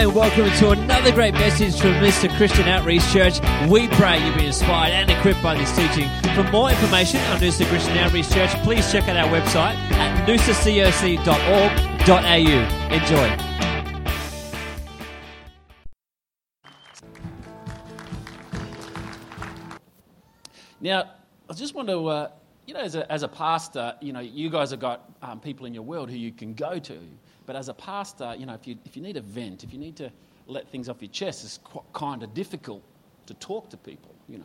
and welcome to another great message from Noosa Christian Outreach Church. We pray you've been inspired and equipped by this teaching. For more information on Noosa Christian Outreach Church, please check out our website at noosacoc.org.au. Enjoy. Now, I just want to, uh, you know, as a, as a pastor, you know, you guys have got um, people in your world who you can go to. But as a pastor, you know, if you, if you need a vent, if you need to let things off your chest, it's kind of difficult to talk to people, you know,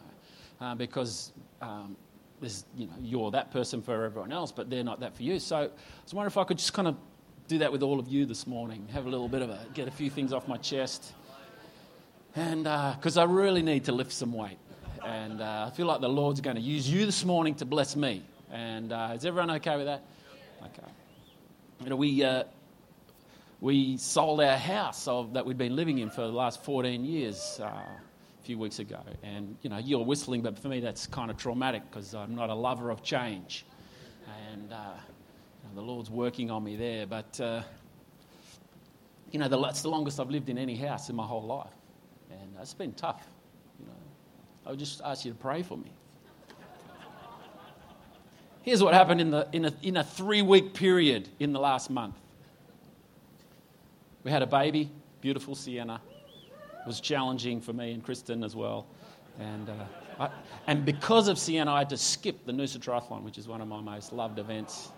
uh, because um, there's, you know, you're that person for everyone else, but they're not that for you. So I was wondering if I could just kind of do that with all of you this morning, have a little bit of a, get a few things off my chest. And because uh, I really need to lift some weight. And uh, I feel like the Lord's going to use you this morning to bless me. And uh, is everyone okay with that? Okay. You know, we, uh, we sold our house of, that we'd been living in for the last 14 years uh, a few weeks ago. And, you know, you're whistling, but for me that's kind of traumatic because I'm not a lover of change. And uh, you know, the Lord's working on me there. But, uh, you know, the, that's the longest I've lived in any house in my whole life. And it's been tough. You know. I would just ask you to pray for me. Here's what happened in, the, in a, in a three week period in the last month. We had a baby, beautiful Sienna. It was challenging for me and Kristen as well. And, uh, I, and because of Sienna, I had to skip the Noosa Triathlon, which is one of my most loved events.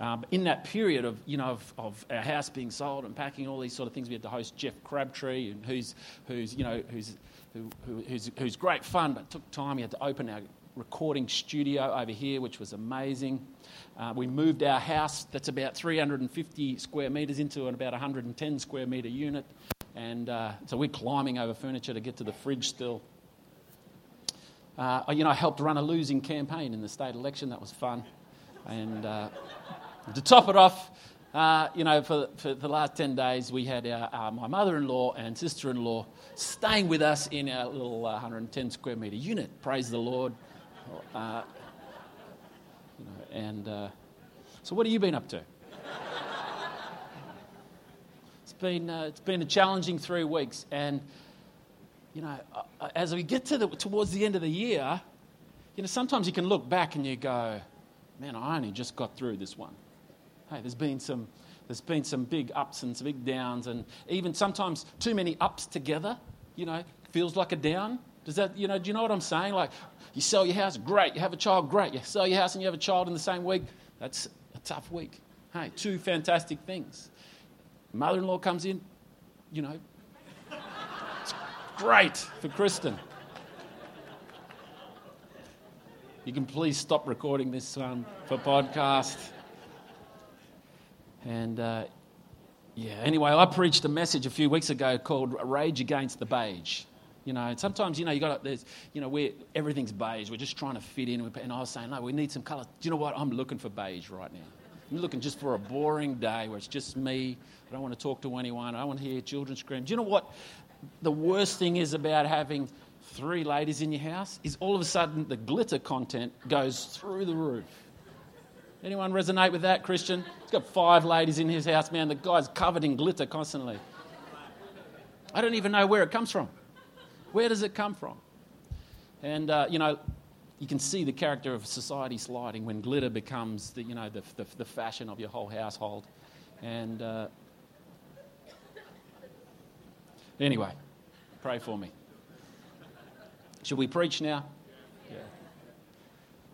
Um, in that period of, you know, of, of, our house being sold and packing all these sort of things, we had to host Jeff Crabtree, and who's, who's, you know, who's who, who, who's, who's great fun, but took time. He had to open our recording studio over here, which was amazing. Uh, we moved our house that's about 350 square metres into an about 110 square metre unit. And uh, so we're climbing over furniture to get to the fridge still. Uh, you know, I helped run a losing campaign in the state election. That was fun. And uh, to top it off, uh, you know, for, for the last 10 days, we had our, our my mother in law and sister in law staying with us in our little uh, 110 square metre unit. Praise the Lord. Uh, you know, and uh, so, what have you been up to? it's, been, uh, it's been a challenging three weeks. And, you know, uh, as we get to the, towards the end of the year, you know, sometimes you can look back and you go, man, I only just got through this one. Hey, there's been some, there's been some big ups and some big downs, and even sometimes too many ups together, you know, feels like a down. Does that, you know, do you know what I'm saying? Like, you sell your house, great. You have a child, great. You sell your house and you have a child in the same week, that's a tough week. Hey, two fantastic things. Mother in law comes in, you know, it's great for Kristen. You can please stop recording this one for podcast. And uh, yeah, anyway, I preached a message a few weeks ago called Rage Against the Beige. You know, sometimes, you know, you got there's, you know, where everything's beige. We're just trying to fit in. And I was saying, no, we need some colour. Do you know what? I'm looking for beige right now. I'm looking just for a boring day where it's just me. I don't want to talk to anyone. I don't want to hear children scream. Do you know what? The worst thing is about having three ladies in your house is all of a sudden the glitter content goes through the roof. Anyone resonate with that, Christian? He's got five ladies in his house, man. The guy's covered in glitter constantly. I don't even know where it comes from. Where does it come from? And, uh, you know, you can see the character of society sliding when glitter becomes the, you know, the, the, the fashion of your whole household. And uh, anyway, pray for me. Should we preach now?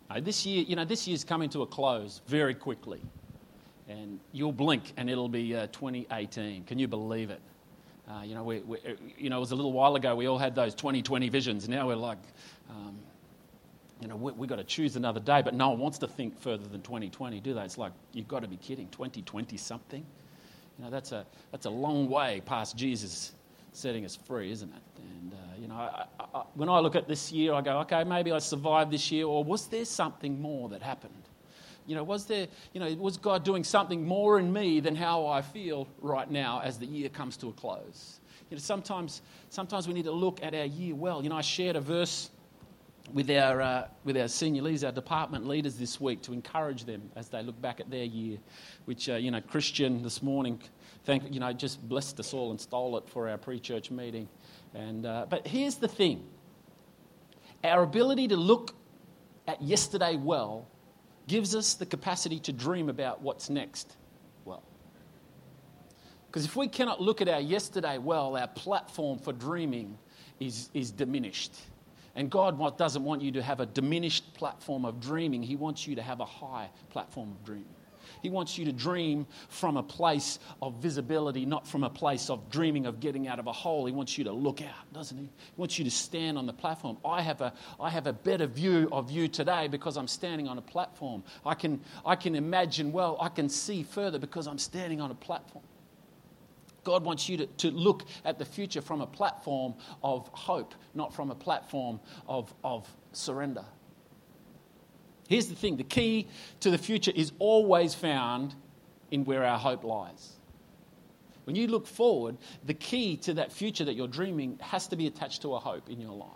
Uh, this year, you know, this year's coming to a close very quickly. And you'll blink and it'll be uh, 2018. Can you believe it? Uh, you know, we, we, you know, it was a little while ago we all had those 2020 visions. Now we're like, um, you know, we've we got to choose another day, but no one wants to think further than 2020, do they? It's like, you've got to be kidding. 2020 something? You know, that's a, that's a long way past Jesus setting us free, isn't it? And, uh, you know, I, I, when I look at this year, I go, okay, maybe I survived this year, or was there something more that happened? You know, was there, you know, was God doing something more in me than how I feel right now as the year comes to a close? You know, sometimes, sometimes we need to look at our year well. You know, I shared a verse with our, uh, with our senior leaders, our department leaders this week to encourage them as they look back at their year, which, uh, you know, Christian this morning thank you know just blessed us all and stole it for our pre-church meeting. And uh, but here's the thing: our ability to look at yesterday well gives us the capacity to dream about what's next well. Because if we cannot look at our yesterday well, our platform for dreaming is, is diminished. And God doesn't want you to have a diminished platform of dreaming, He wants you to have a high platform of dreaming. He wants you to dream from a place of visibility, not from a place of dreaming of getting out of a hole. He wants you to look out, doesn't he? He wants you to stand on the platform. I have a, I have a better view of you today because I'm standing on a platform. I can, I can imagine well, I can see further because I'm standing on a platform. God wants you to, to look at the future from a platform of hope, not from a platform of, of surrender. Here's the thing the key to the future is always found in where our hope lies. When you look forward, the key to that future that you're dreaming has to be attached to a hope in your life.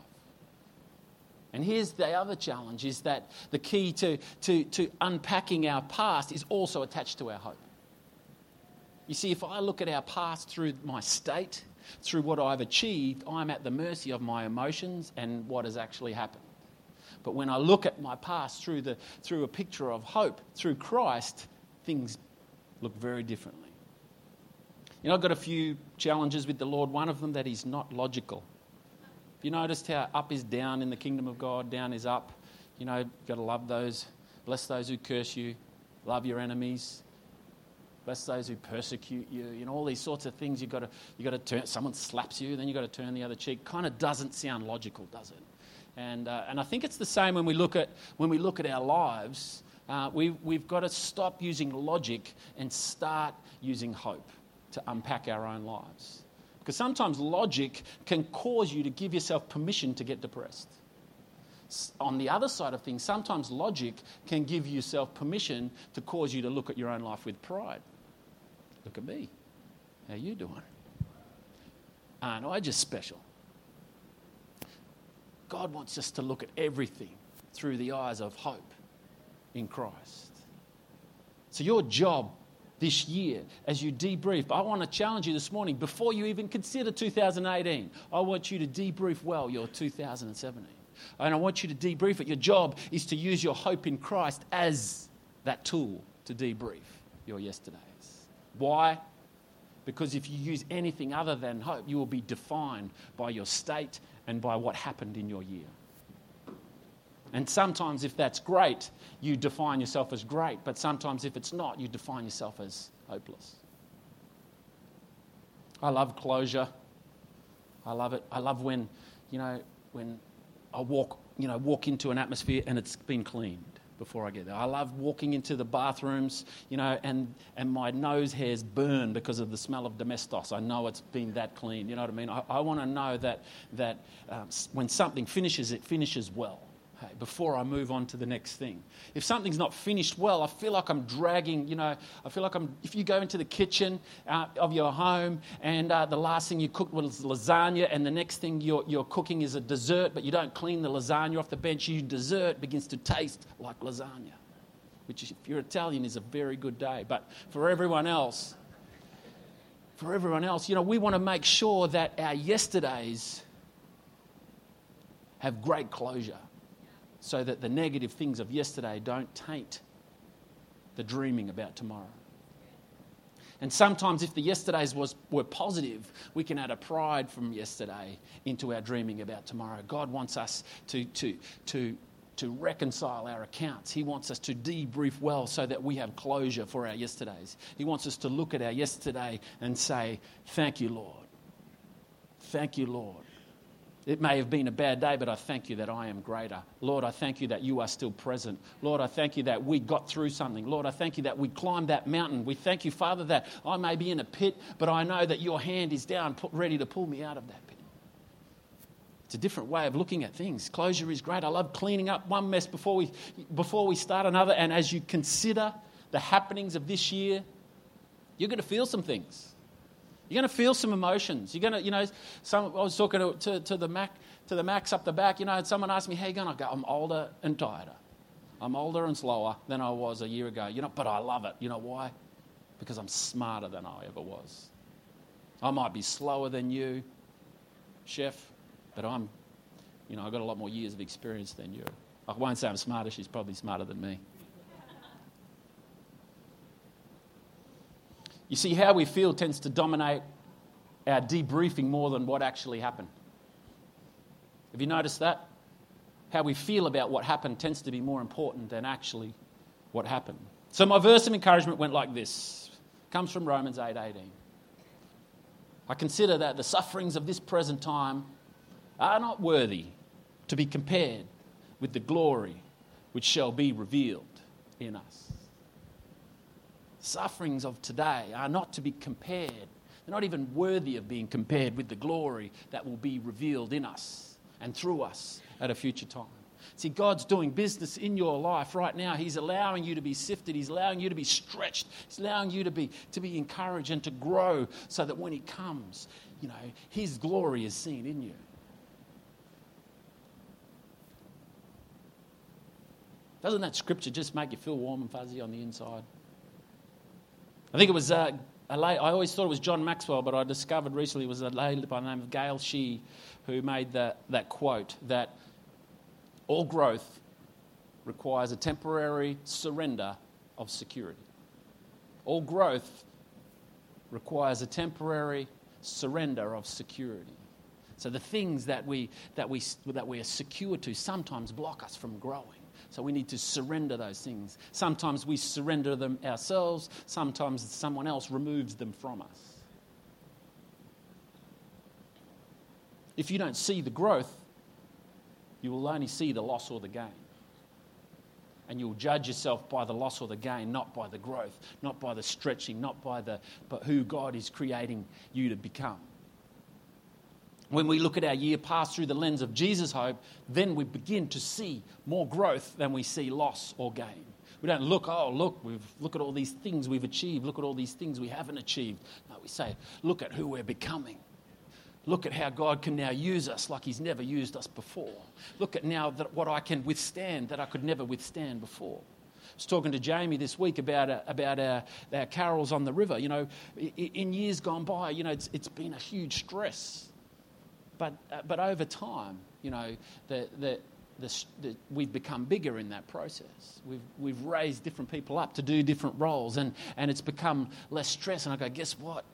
And here's the other challenge is that the key to, to, to unpacking our past is also attached to our hope. You see, if I look at our past through my state, through what I've achieved, I'm at the mercy of my emotions and what has actually happened. But when I look at my past through, the, through a picture of hope, through Christ, things look very differently. You know, I've got a few challenges with the Lord. One of them that He's not logical. Have you noticed how up is down in the kingdom of God, down is up? You know, you've got to love those, bless those who curse you, love your enemies, bless those who persecute you. You know, all these sorts of things. You've got to, you've got to turn, someone slaps you, then you've got to turn the other cheek. Kind of doesn't sound logical, does it? And, uh, and I think it's the same when we look at, when we look at our lives. Uh, we, we've got to stop using logic and start using hope to unpack our own lives. Because sometimes logic can cause you to give yourself permission to get depressed. On the other side of things, sometimes logic can give yourself permission to cause you to look at your own life with pride. Look at me. How you doing? Aren't I just special? God wants us to look at everything through the eyes of hope in Christ. So, your job this year, as you debrief, I want to challenge you this morning before you even consider 2018. I want you to debrief well your 2017. And I want you to debrief it. Your job is to use your hope in Christ as that tool to debrief your yesterdays. Why? Because if you use anything other than hope, you will be defined by your state and by what happened in your year. And sometimes, if that's great, you define yourself as great, but sometimes, if it's not, you define yourself as hopeless. I love closure. I love it. I love when, you know, when I walk, you know, walk into an atmosphere and it's been cleaned before I get there. I love walking into the bathrooms, you know, and, and my nose hairs burn because of the smell of domestos. I know it's been that clean, you know what I mean? I, I want to know that, that um, when something finishes, it finishes well hey, before I move on to the next thing. If something's not finished well, I feel like I'm dragging, you know, I feel like I'm, if you go into the kitchen uh, of your home and uh, the last thing you cooked was lasagna and the next thing you're, you're cooking is a dessert, but you don't clean the lasagna off the bench, your dessert begins to taste like lasagna, which if you're Italian is a very good day. But for everyone else, for everyone else, you know, we want to make sure that our yesterdays have great closure so that the negative things of yesterday don't taint the dreaming about tomorrow. And sometimes, if the yesterdays was, were positive, we can add a pride from yesterday into our dreaming about tomorrow. God wants us to, to, to, to reconcile our accounts. He wants us to debrief well so that we have closure for our yesterdays. He wants us to look at our yesterday and say, Thank you, Lord. Thank you, Lord. It may have been a bad day, but I thank you that I am greater. Lord, I thank you that you are still present. Lord, I thank you that we got through something. Lord, I thank you that we climbed that mountain. We thank you, Father, that I may be in a pit, but I know that your hand is down, ready to pull me out of that pit. It's a different way of looking at things. Closure is great. I love cleaning up one mess before we, before we start another. And as you consider the happenings of this year, you're going to feel some things. You're going to feel some emotions. You're going to, you know, some, I was talking to, to, to, the Mac, to the Max up the back, you know, someone asked me, how you going? I go, I'm older and tireder. I'm older and slower than I was a year ago, you know, but I love it. You know why? because I'm smarter than I ever was. I might be slower than you, chef, but I'm, you know, I've got a lot more years of experience than you. I won't say I'm smarter, she's probably smarter than me. You see, how we feel tends to dominate our debriefing more than what actually happened. Have you noticed that? How we feel about what happened tends to be more important than actually what happened. So my verse of encouragement went like this. It comes from Romans 8:18. 8, I consider that the sufferings of this present time are not worthy to be compared with the glory which shall be revealed in us. Sufferings of today are not to be compared. They're not even worthy of being compared with the glory that will be revealed in us and through us at a future time. See, God's doing business in your life right now. He's allowing you to be sifted. He's allowing you to be stretched. He's allowing you to be, to be encouraged and to grow so that when He comes, you know, His glory is seen in you. Doesn't that scripture just make you feel warm and fuzzy on the inside? I think it was, uh, I always thought it was John Maxwell, but I discovered recently it was a lady by the name of Gail Sheehy who made that, that quote that all growth requires a temporary surrender of security. All growth requires a temporary surrender of security. So the things that we, that we, that we are secure to sometimes block us from growing. So we need to surrender those things. Sometimes we surrender them ourselves, sometimes someone else removes them from us. If you don't see the growth, you will only see the loss or the gain. And you'll judge yourself by the loss or the gain, not by the growth, not by the stretching, not by the, but who God is creating you to become. When we look at our year past through the lens of Jesus' hope, then we begin to see more growth than we see loss or gain. We don't look, oh, look, we've, look at all these things we've achieved, look at all these things we haven't achieved. No, we say, look at who we're becoming. Look at how God can now use us like He's never used us before. Look at now that what I can withstand that I could never withstand before. I was talking to Jamie this week about, uh, about our, our carols on the river. You know, in years gone by, you know, it's, it's been a huge stress but, uh, but over time, you know, the, the, the, the, we've become bigger in that process. We've, we've raised different people up to do different roles, and, and it's become less stress. And I go, guess what?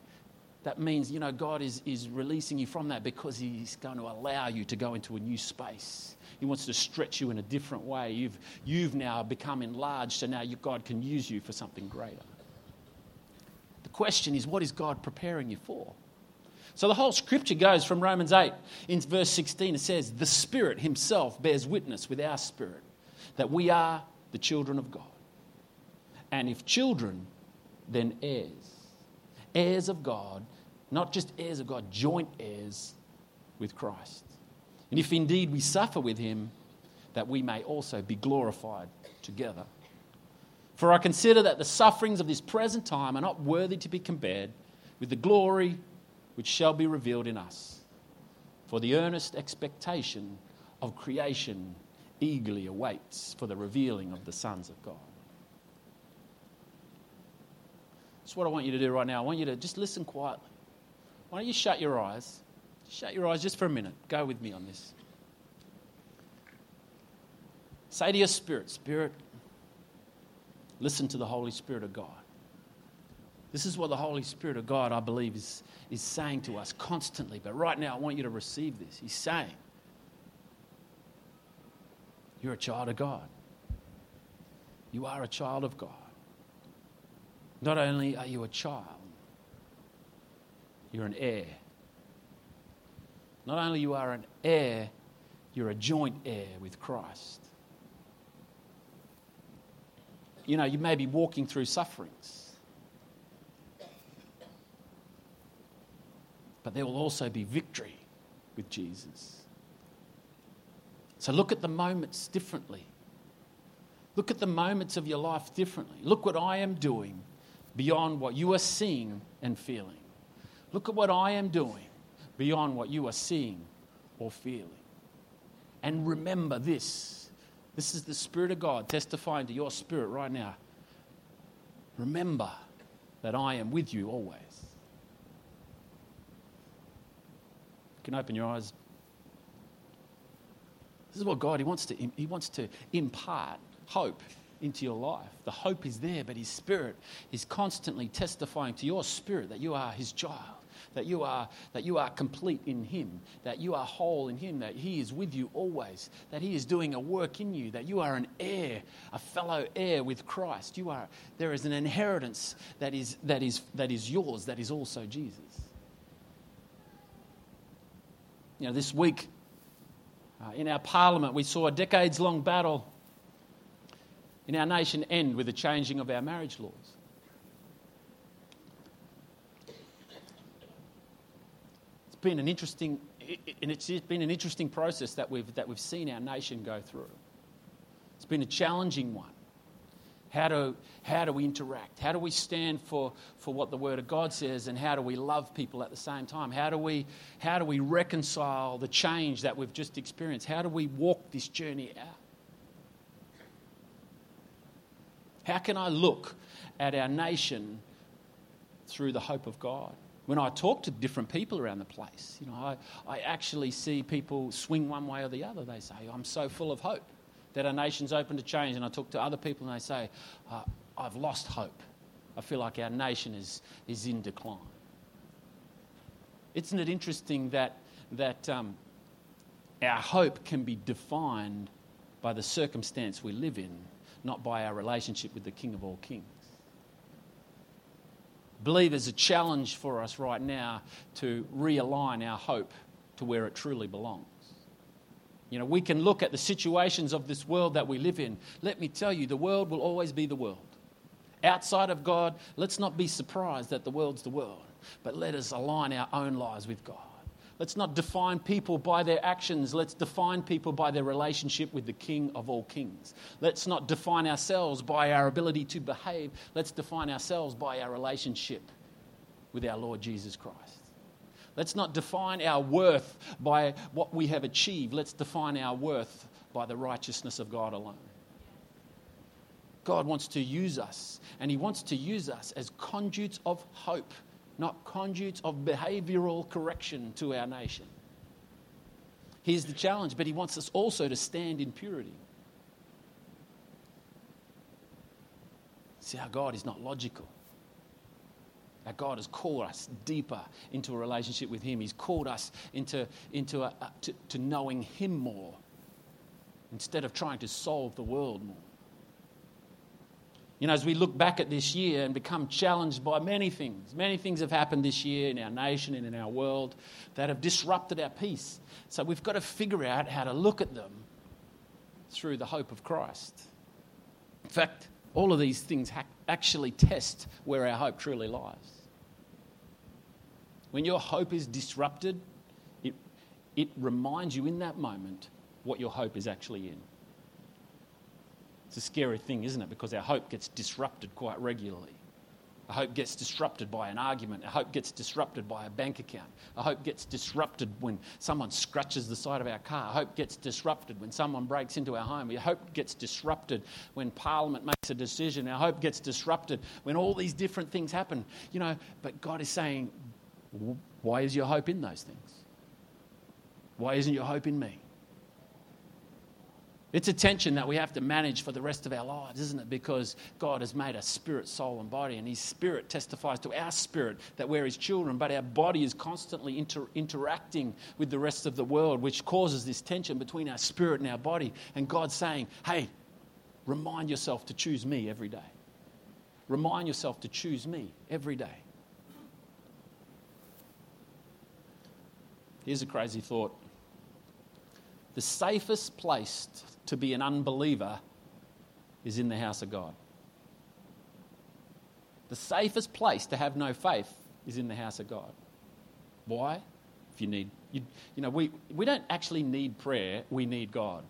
That means, you know, God is, is releasing you from that because He's going to allow you to go into a new space. He wants to stretch you in a different way. You've, you've now become enlarged, so now you, God can use you for something greater. The question is, what is God preparing you for? So the whole scripture goes from Romans 8 in verse 16. It says, The Spirit Himself bears witness with our spirit that we are the children of God. And if children, then heirs. Heirs of God, not just heirs of God, joint heirs with Christ. And if indeed we suffer with Him, that we may also be glorified together. For I consider that the sufferings of this present time are not worthy to be compared with the glory which shall be revealed in us. For the earnest expectation of creation eagerly awaits for the revealing of the sons of God. That's what I want you to do right now. I want you to just listen quietly. Why don't you shut your eyes? Shut your eyes just for a minute. Go with me on this. Say to your spirit, Spirit, listen to the Holy Spirit of God. This is what the Holy Spirit of God, I believe, is, is saying to us constantly. But right now, I want you to receive this. He's saying, You're a child of God. You are a child of God. Not only are you a child, you're an heir. Not only you are an heir, you're a joint heir with Christ. You know, you may be walking through sufferings. But there will also be victory with Jesus. So look at the moments differently. Look at the moments of your life differently. Look what I am doing beyond what you are seeing and feeling. Look at what I am doing beyond what you are seeing or feeling. And remember this this is the Spirit of God testifying to your spirit right now. Remember that I am with you always. You can open your eyes. This is what God, He wants to, he wants to impart hope into your life. The hope is there, but His Spirit is constantly testifying to your spirit that you are His child, that you are, that you are complete in Him, that you are whole in Him, that He is with you always, that He is doing a work in you, that you are an heir, a fellow heir with Christ. You are, there is an inheritance that is, that is, that is yours, that is also Jesus. You know, this week uh, in our parliament, we saw a decades long battle in our nation end with the changing of our marriage laws. It's been an interesting, and it's been an interesting process that we've, that we've seen our nation go through. It's been a challenging one. How do, how do we interact? How do we stand for, for what the Word of God says? And how do we love people at the same time? How do, we, how do we reconcile the change that we've just experienced? How do we walk this journey out? How can I look at our nation through the hope of God? When I talk to different people around the place, you know, I, I actually see people swing one way or the other. They say, I'm so full of hope that our nation's open to change. And I talk to other people and they say, uh, I've lost hope. I feel like our nation is, is in decline. Isn't it interesting that, that um, our hope can be defined by the circumstance we live in not by our relationship with the King of all kings. I believe there's a challenge for us right now to realign our hope to where it truly belongs. You know, we can look at the situations of this world that we live in. Let me tell you, the world will always be the world. Outside of God, let's not be surprised that the world's the world, but let us align our own lives with God. Let's not define people by their actions. Let's define people by their relationship with the King of all kings. Let's not define ourselves by our ability to behave. Let's define ourselves by our relationship with our Lord Jesus Christ. Let's not define our worth by what we have achieved. Let's define our worth by the righteousness of God alone. God wants to use us, and He wants to use us as conduits of hope not conduits of behavioral correction to our nation. Here's the challenge, but he wants us also to stand in purity. See, our God is not logical. Our God has called us deeper into a relationship with Him. He's called us into, into a, to, to knowing Him more instead of trying to solve the world more. You know, as we look back at this year and become challenged by many things, many things have happened this year in our nation and in our world that have disrupted our peace. So we've got to figure out how to look at them through the hope of Christ. In fact, all of these things ha- actually test where our hope truly lies. When your hope is disrupted, it, it reminds you in that moment what your hope is actually in. It's a scary thing, isn't it? Because our hope gets disrupted quite regularly. Our hope gets disrupted by an argument. Our hope gets disrupted by a bank account. Our hope gets disrupted when someone scratches the side of our car. Our hope gets disrupted when someone breaks into our home. Our hope gets disrupted when Parliament makes a decision. Our hope gets disrupted when all these different things happen. You know, but God is saying, why is your hope in those things? Why isn't your hope in me? It's a tension that we have to manage for the rest of our lives, isn't it? Because God has made us spirit, soul, and body, and His spirit testifies to our spirit that we're His children, but our body is constantly inter- interacting with the rest of the world, which causes this tension between our spirit and our body. And God's saying, hey, remind yourself to choose me every day. Remind yourself to choose me every day. Here's a crazy thought the safest place to be an unbeliever is in the house of God. The safest place to have no faith is in the house of God. Why? If you need, you, you know, we, we don't actually need prayer, we need God.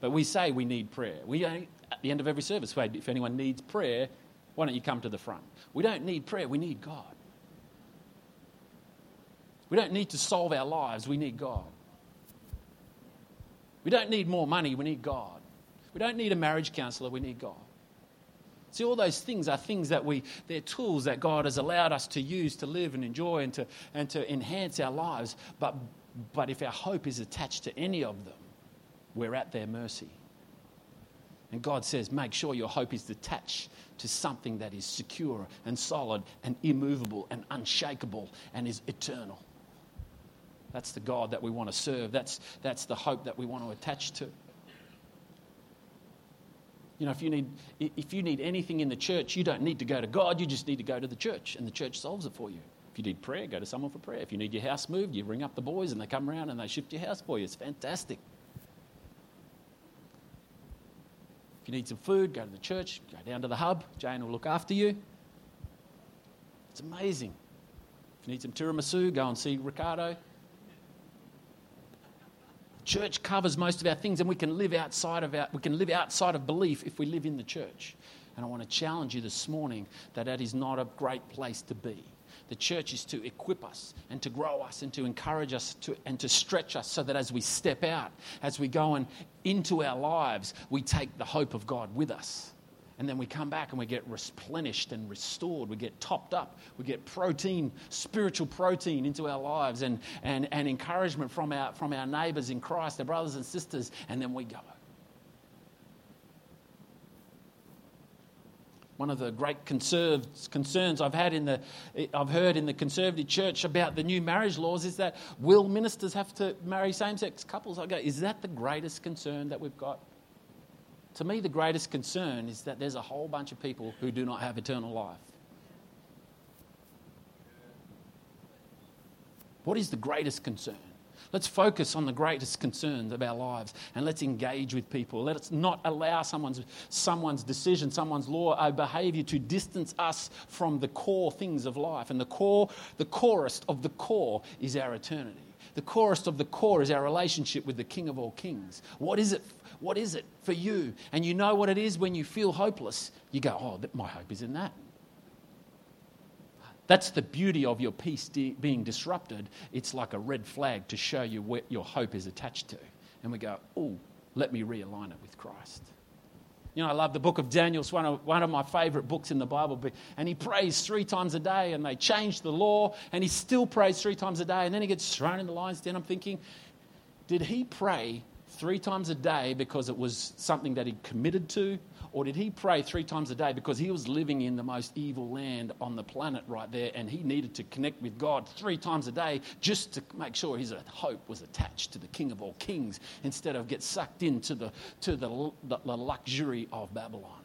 But we say we need prayer. We, at the end of every service, if anyone needs prayer, why don't you come to the front? We don't need prayer, we need God. We don't need to solve our lives, we need God. We don't need more money, we need God. We don't need a marriage counselor, we need God. See, all those things are things that we, they're tools that God has allowed us to use to live and enjoy and to, and to enhance our lives. But, but if our hope is attached to any of them, we're at their mercy. And God says, make sure your hope is attached to something that is secure and solid and immovable and unshakable and is eternal. That's the God that we want to serve. That's, that's the hope that we want to attach to. You know, if you, need, if you need anything in the church, you don't need to go to God, you just need to go to the church, and the church solves it for you. If you need prayer, go to someone for prayer. If you need your house moved, you ring up the boys and they come around and they shift your house for you. It's fantastic. If you need some food, go to the church, go down to the hub. Jane will look after you. It's amazing. If you need some tiramisu, go and see Ricardo church covers most of our things and we can live outside of our, we can live outside of belief if we live in the church. And i want to challenge you this morning that that is not a great place to be. The church is to equip us and to grow us and to encourage us to, and to stretch us so that as we step out as we go and into our lives we take the hope of god with us and then we come back and we get replenished and restored. We get topped up. We get protein, spiritual protein into our lives and, and, and encouragement from our, from our neighbours in Christ, our brothers and sisters, and then we go. One of the great concerns I've had in the, I've heard in the conservative church about the new marriage laws is that will ministers have to marry same-sex couples? I go, is that the greatest concern that we've got? To me, the greatest concern is that there's a whole bunch of people who do not have eternal life. What is the greatest concern? Let's focus on the greatest concerns of our lives and let's engage with people. Let's not allow someone's, someone's decision, someone's law or behavior to distance us from the core things of life. And the core, the corest of the core is our eternity. The corest of the core is our relationship with the King of all kings. What is it what is it for you? And you know what it is when you feel hopeless. You go, oh, my hope is in that. That's the beauty of your peace being disrupted. It's like a red flag to show you what your hope is attached to. And we go, oh, let me realign it with Christ. You know, I love the book of Daniel. It's one of, one of my favorite books in the Bible. And he prays three times a day, and they changed the law, and he still prays three times a day, and then he gets thrown in the lion's den. I'm thinking, did he pray three times a day because it was something that he committed to? Or did he pray three times a day because he was living in the most evil land on the planet right there and he needed to connect with God three times a day just to make sure his hope was attached to the King of all kings instead of get sucked into the, to the, the, the luxury of Babylon?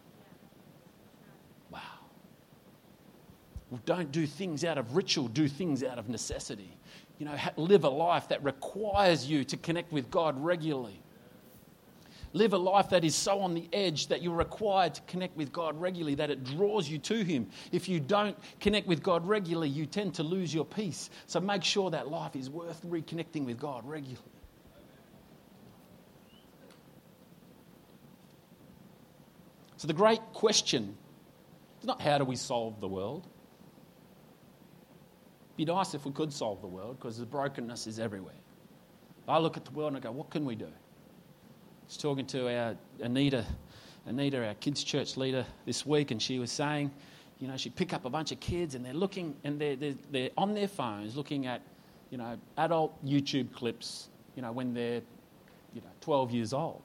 Wow. Don't do things out of ritual, do things out of necessity you know, live a life that requires you to connect with God regularly. Live a life that is so on the edge that you're required to connect with God regularly, that it draws you to Him. If you don't connect with God regularly, you tend to lose your peace. So make sure that life is worth reconnecting with God regularly. So the great question is not how do we solve the world? Be nice if we could solve the world because the brokenness is everywhere. I look at the world and I go, what can we do? I was talking to our Anita, Anita, our kids' church leader, this week, and she was saying, you know, she'd pick up a bunch of kids and they're looking and they're, they're, they're on their phones looking at, you know, adult YouTube clips, you know, when they're, you know, 12 years old.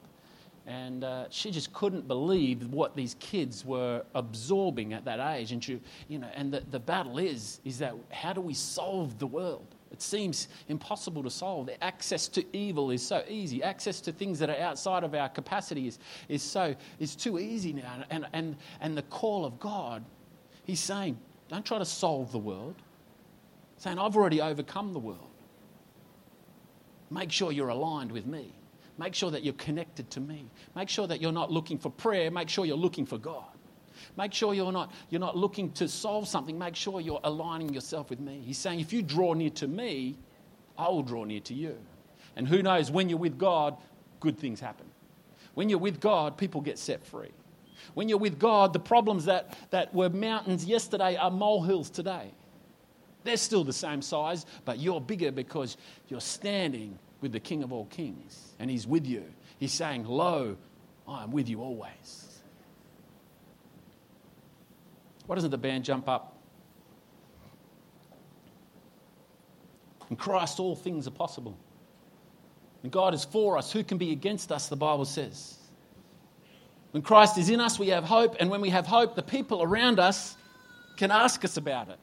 And uh, she just couldn't believe what these kids were absorbing at that age. And, she, you know, and the, the battle is, is that how do we solve the world? It seems impossible to solve. Access to evil is so easy. Access to things that are outside of our capacity is, is, so, is too easy now. And, and, and the call of God, He's saying, don't try to solve the world. He's saying, I've already overcome the world. Make sure you're aligned with me. Make sure that you're connected to me. Make sure that you're not looking for prayer. Make sure you're looking for God. Make sure you're not, you're not looking to solve something. Make sure you're aligning yourself with me. He's saying, if you draw near to me, I will draw near to you. And who knows, when you're with God, good things happen. When you're with God, people get set free. When you're with God, the problems that, that were mountains yesterday are molehills today. They're still the same size, but you're bigger because you're standing with the King of all kings, and He's with you. He's saying, Lo, I am with you always. Why doesn't the band jump up? In Christ, all things are possible. And God is for us, who can be against us, the Bible says. When Christ is in us, we have hope, and when we have hope, the people around us can ask us about it.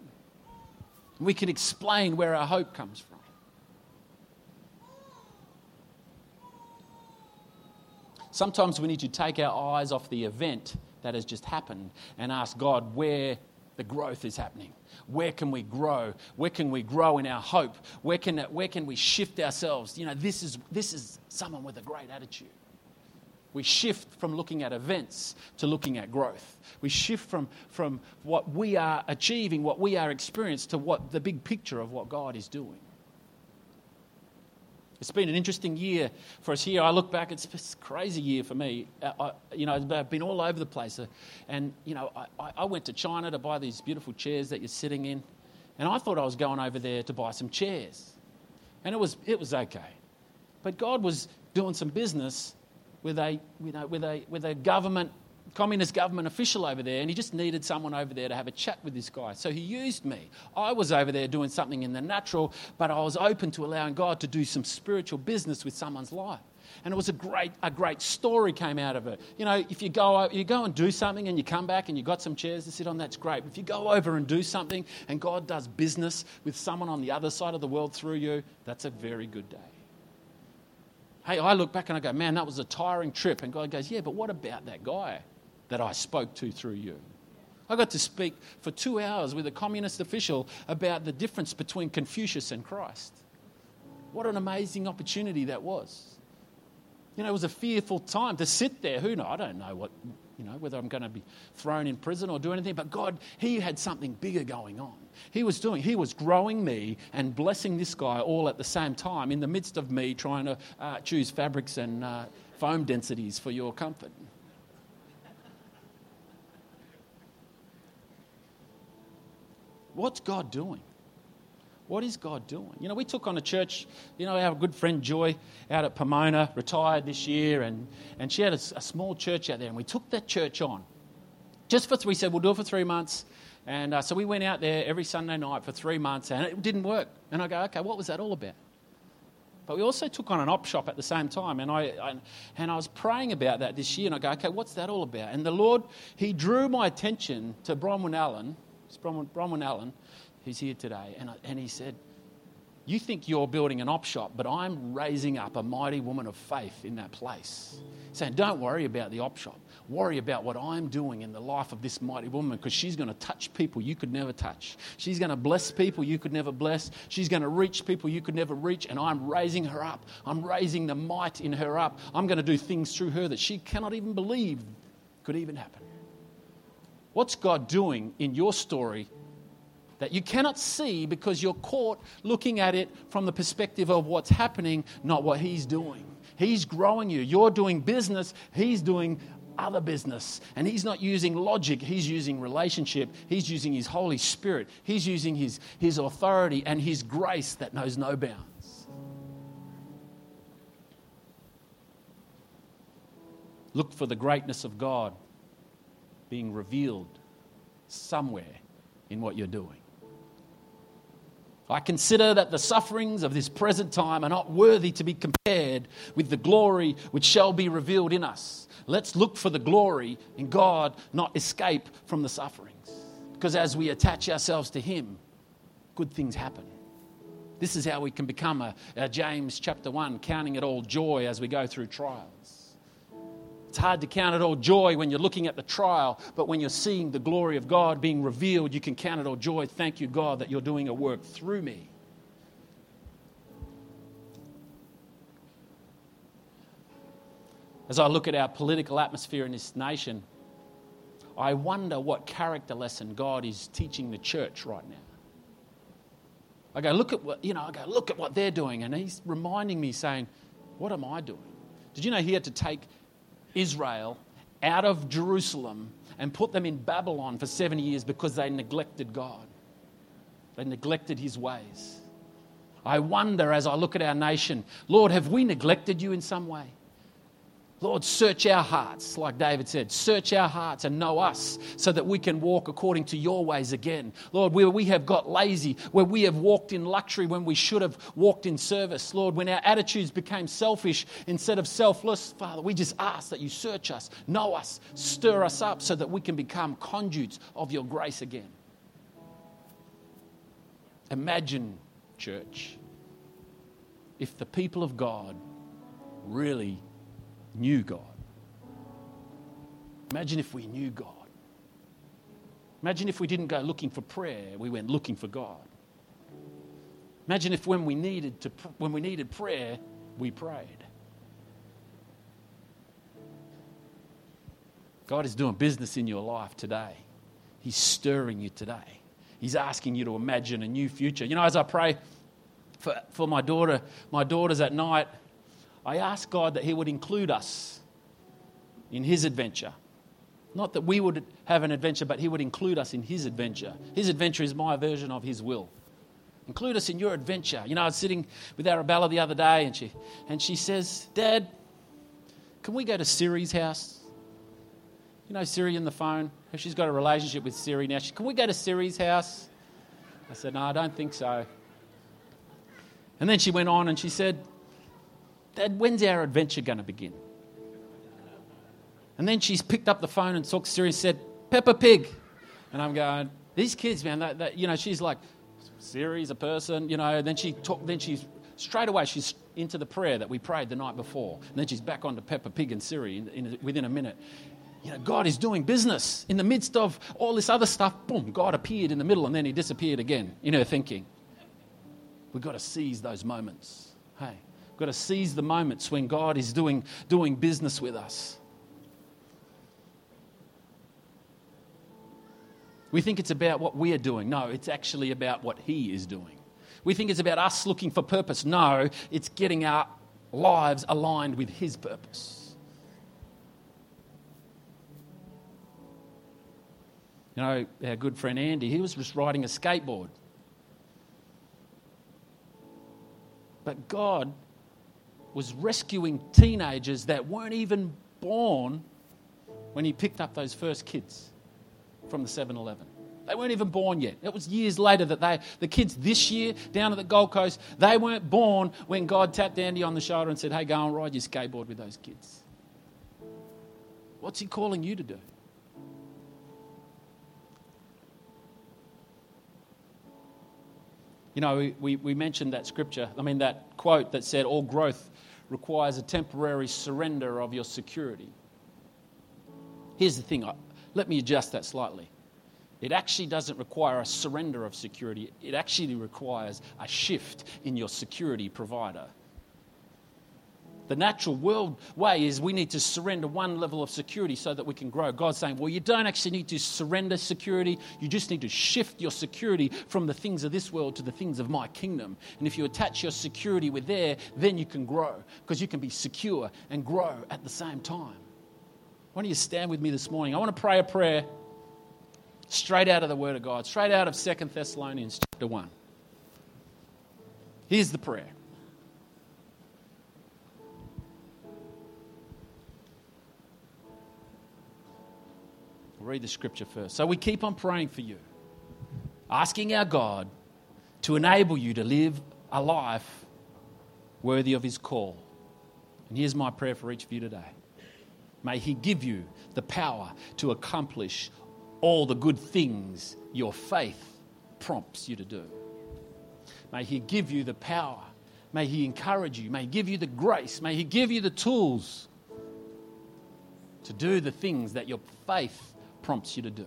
We can explain where our hope comes from. Sometimes we need to take our eyes off the event that has just happened and ask God where the growth is happening. Where can we grow? Where can we grow in our hope? Where can, where can we shift ourselves? You know, this is, this is someone with a great attitude. We shift from looking at events to looking at growth. We shift from, from what we are achieving, what we are experiencing, to what the big picture of what God is doing. It's been an interesting year for us here. I look back, it's a crazy year for me. Uh, I, you know, I've been all over the place. Uh, and, you know, I, I went to China to buy these beautiful chairs that you're sitting in. And I thought I was going over there to buy some chairs. And it was, it was okay. But God was doing some business with a, you know, with a, with a government communist government official over there, and he just needed someone over there to have a chat with this guy. So he used me. I was over there doing something in the natural, but I was open to allowing God to do some spiritual business with someone's life. And it was a great, a great story came out of it. You know, if you go, you go and do something and you come back and you've got some chairs to sit on, that's great. If you go over and do something and God does business with someone on the other side of the world through you, that's a very good day. Hey, I look back and I go, man, that was a tiring trip. And God goes, yeah, but what about that guy? That I spoke to through you. I got to speak for two hours with a communist official about the difference between Confucius and Christ. What an amazing opportunity that was. You know, it was a fearful time to sit there. Who knows? I don't know what, you know, whether I'm going to be thrown in prison or do anything, but God, He had something bigger going on. He was doing, He was growing me and blessing this guy all at the same time in the midst of me trying to uh, choose fabrics and uh, foam densities for your comfort. What's God doing? What is God doing? You know, we took on a church, you know, our good friend Joy out at Pomona, retired this year, and, and she had a, a small church out there, and we took that church on. Just for, three, we said, we'll do it for three months. And uh, so we went out there every Sunday night for three months, and it didn't work. And I go, okay, what was that all about? But we also took on an op shop at the same time, and I, I, and I was praying about that this year, and I go, okay, what's that all about? And the Lord, He drew my attention to Bronwyn Allen, Bronwyn, Bronwyn Allen, who's here today, and, and he said, You think you're building an op shop, but I'm raising up a mighty woman of faith in that place. Saying, Don't worry about the op shop. Worry about what I'm doing in the life of this mighty woman because she's going to touch people you could never touch. She's going to bless people you could never bless. She's going to reach people you could never reach. And I'm raising her up. I'm raising the might in her up. I'm going to do things through her that she cannot even believe could even happen. What's God doing in your story that you cannot see because you're caught looking at it from the perspective of what's happening, not what He's doing? He's growing you. You're doing business, He's doing other business. And He's not using logic, He's using relationship, He's using His Holy Spirit, He's using His, his authority and His grace that knows no bounds. Look for the greatness of God being revealed somewhere in what you're doing. I consider that the sufferings of this present time are not worthy to be compared with the glory which shall be revealed in us. Let's look for the glory in God, not escape from the sufferings. Because as we attach ourselves to Him, good things happen. This is how we can become a, a James chapter 1, counting it all joy as we go through trials. It's hard to count it all joy when you're looking at the trial, but when you're seeing the glory of God being revealed, you can count it all joy. Thank you, God, that you're doing a work through me. As I look at our political atmosphere in this nation, I wonder what character lesson God is teaching the church right now. I go, look at what, you know, I go, look at what they're doing. And he's reminding me, saying, what am I doing? Did you know he had to take Israel out of Jerusalem and put them in Babylon for 70 years because they neglected God. They neglected his ways. I wonder as I look at our nation, Lord, have we neglected you in some way? Lord, search our hearts, like David said. Search our hearts and know us so that we can walk according to your ways again. Lord, where we have got lazy, where we have walked in luxury when we should have walked in service. Lord, when our attitudes became selfish instead of selfless, Father, we just ask that you search us, know us, stir us up so that we can become conduits of your grace again. Imagine, church, if the people of God really knew God. Imagine if we knew God. Imagine if we didn't go looking for prayer, we went looking for God. Imagine if when we needed, to, when we needed prayer, we prayed. God is doing business in your life today. He's stirring you today. He's asking you to imagine a new future. You know, as I pray for, for my daughter, my daughters at night, I ask God that He would include us in His adventure. Not that we would have an adventure, but He would include us in His adventure. His adventure is my version of His will. Include us in your adventure. You know, I was sitting with Arabella the other day, and she, and she says, Dad, can we go to Siri's house? You know Siri in the phone? She's got a relationship with Siri now. She, can we go to Siri's house? I said, No, I don't think so. And then she went on and she said, Dad, when's our adventure going to begin? And then she's picked up the phone and talked and said, Peppa Pig. And I'm going, these kids, man, that, that, you know, she's like, Siri's a person, you know. Then she talked, then she's straight away, she's into the prayer that we prayed the night before. And then she's back onto Peppa Pig and Siri in, in, within a minute. You know, God is doing business in the midst of all this other stuff. Boom, God appeared in the middle and then he disappeared again in her thinking. We've got to seize those moments. Hey. We've got to seize the moments when God is doing, doing business with us. We think it's about what we are doing. No, it's actually about what He is doing. We think it's about us looking for purpose. No, it's getting our lives aligned with His purpose. You know, our good friend Andy, he was just riding a skateboard. But God was rescuing teenagers that weren't even born when he picked up those first kids from the 7 Eleven. They weren't even born yet. It was years later that they, the kids this year down at the Gold Coast, they weren't born when God tapped Andy on the shoulder and said, Hey, go and ride your skateboard with those kids. What's he calling you to do? You know, we, we mentioned that scripture, I mean, that quote that said, All growth requires a temporary surrender of your security. Here's the thing let me adjust that slightly. It actually doesn't require a surrender of security, it actually requires a shift in your security provider. The natural world way is we need to surrender one level of security so that we can grow. God's saying, well, you don't actually need to surrender security. You just need to shift your security from the things of this world to the things of my kingdom. And if you attach your security with there, then you can grow because you can be secure and grow at the same time. Why don't you stand with me this morning? I want to pray a prayer straight out of the Word of God, straight out of Second Thessalonians chapter 1. Here's the prayer. Read the scripture first. So we keep on praying for you, asking our God to enable you to live a life worthy of His call. And here's my prayer for each of you today. May He give you the power to accomplish all the good things your faith prompts you to do. May He give you the power. May He encourage you. May He give you the grace. May He give you the tools to do the things that your faith prompts you to do.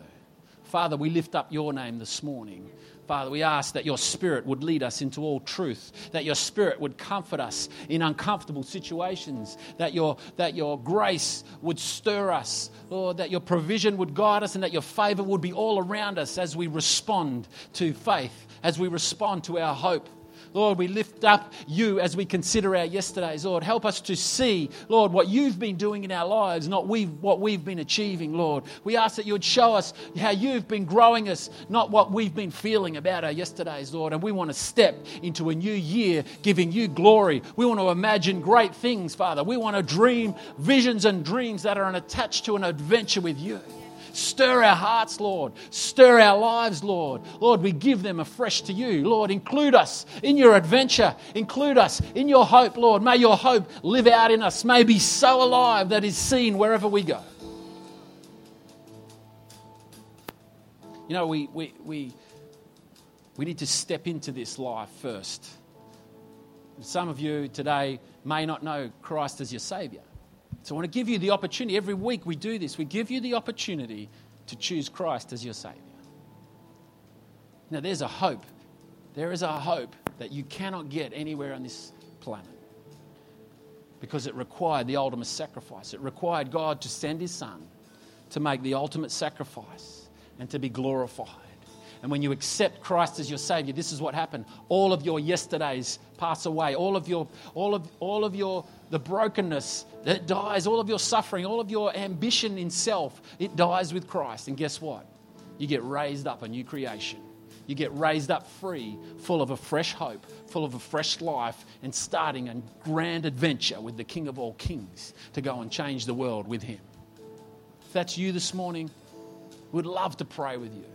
Father, we lift up your name this morning. Father, we ask that your spirit would lead us into all truth, that your spirit would comfort us in uncomfortable situations, that your, that your grace would stir us, Lord, that your provision would guide us, and that your favor would be all around us as we respond to faith, as we respond to our hope. Lord, we lift up you as we consider our yesterdays. Lord, help us to see, Lord, what you've been doing in our lives, not we what we've been achieving, Lord. We ask that you would show us how you've been growing us, not what we've been feeling about our yesterdays, Lord. And we want to step into a new year giving you glory. We want to imagine great things, Father. We want to dream visions and dreams that are attached to an adventure with you. Stir our hearts, Lord. Stir our lives, Lord. Lord, we give them afresh to you. Lord, include us in your adventure. Include us in your hope, Lord. May your hope live out in us. May be so alive that is seen wherever we go. You know, we, we, we, we need to step into this life first. Some of you today may not know Christ as your Savior. So I want to give you the opportunity. Every week we do this. We give you the opportunity to choose Christ as your Savior. Now, there's a hope. There is a hope that you cannot get anywhere on this planet because it required the ultimate sacrifice. It required God to send His Son to make the ultimate sacrifice and to be glorified. And when you accept Christ as your Savior, this is what happened. All of your yesterdays pass away. All of your, all of, all of your, the brokenness that dies, all of your suffering, all of your ambition in self, it dies with Christ. And guess what? You get raised up a new creation. You get raised up free, full of a fresh hope, full of a fresh life, and starting a grand adventure with the King of all kings to go and change the world with Him. If that's you this morning, we'd love to pray with you.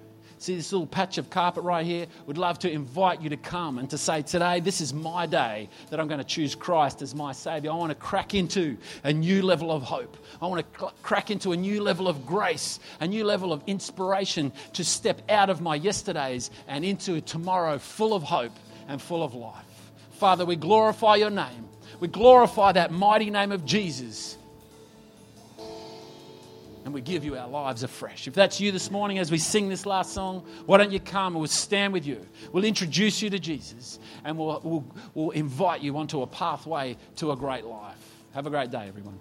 See this little patch of carpet right here? Would love to invite you to come and to say, Today, this is my day that I'm going to choose Christ as my Savior. I want to crack into a new level of hope. I want to cl- crack into a new level of grace, a new level of inspiration to step out of my yesterdays and into tomorrow full of hope and full of life. Father, we glorify your name. We glorify that mighty name of Jesus and we give you our lives afresh. If that's you this morning as we sing this last song, why don't you come we'll stand with you. We'll introduce you to Jesus and we'll, we'll, we'll invite you onto a pathway to a great life. Have a great day, everyone.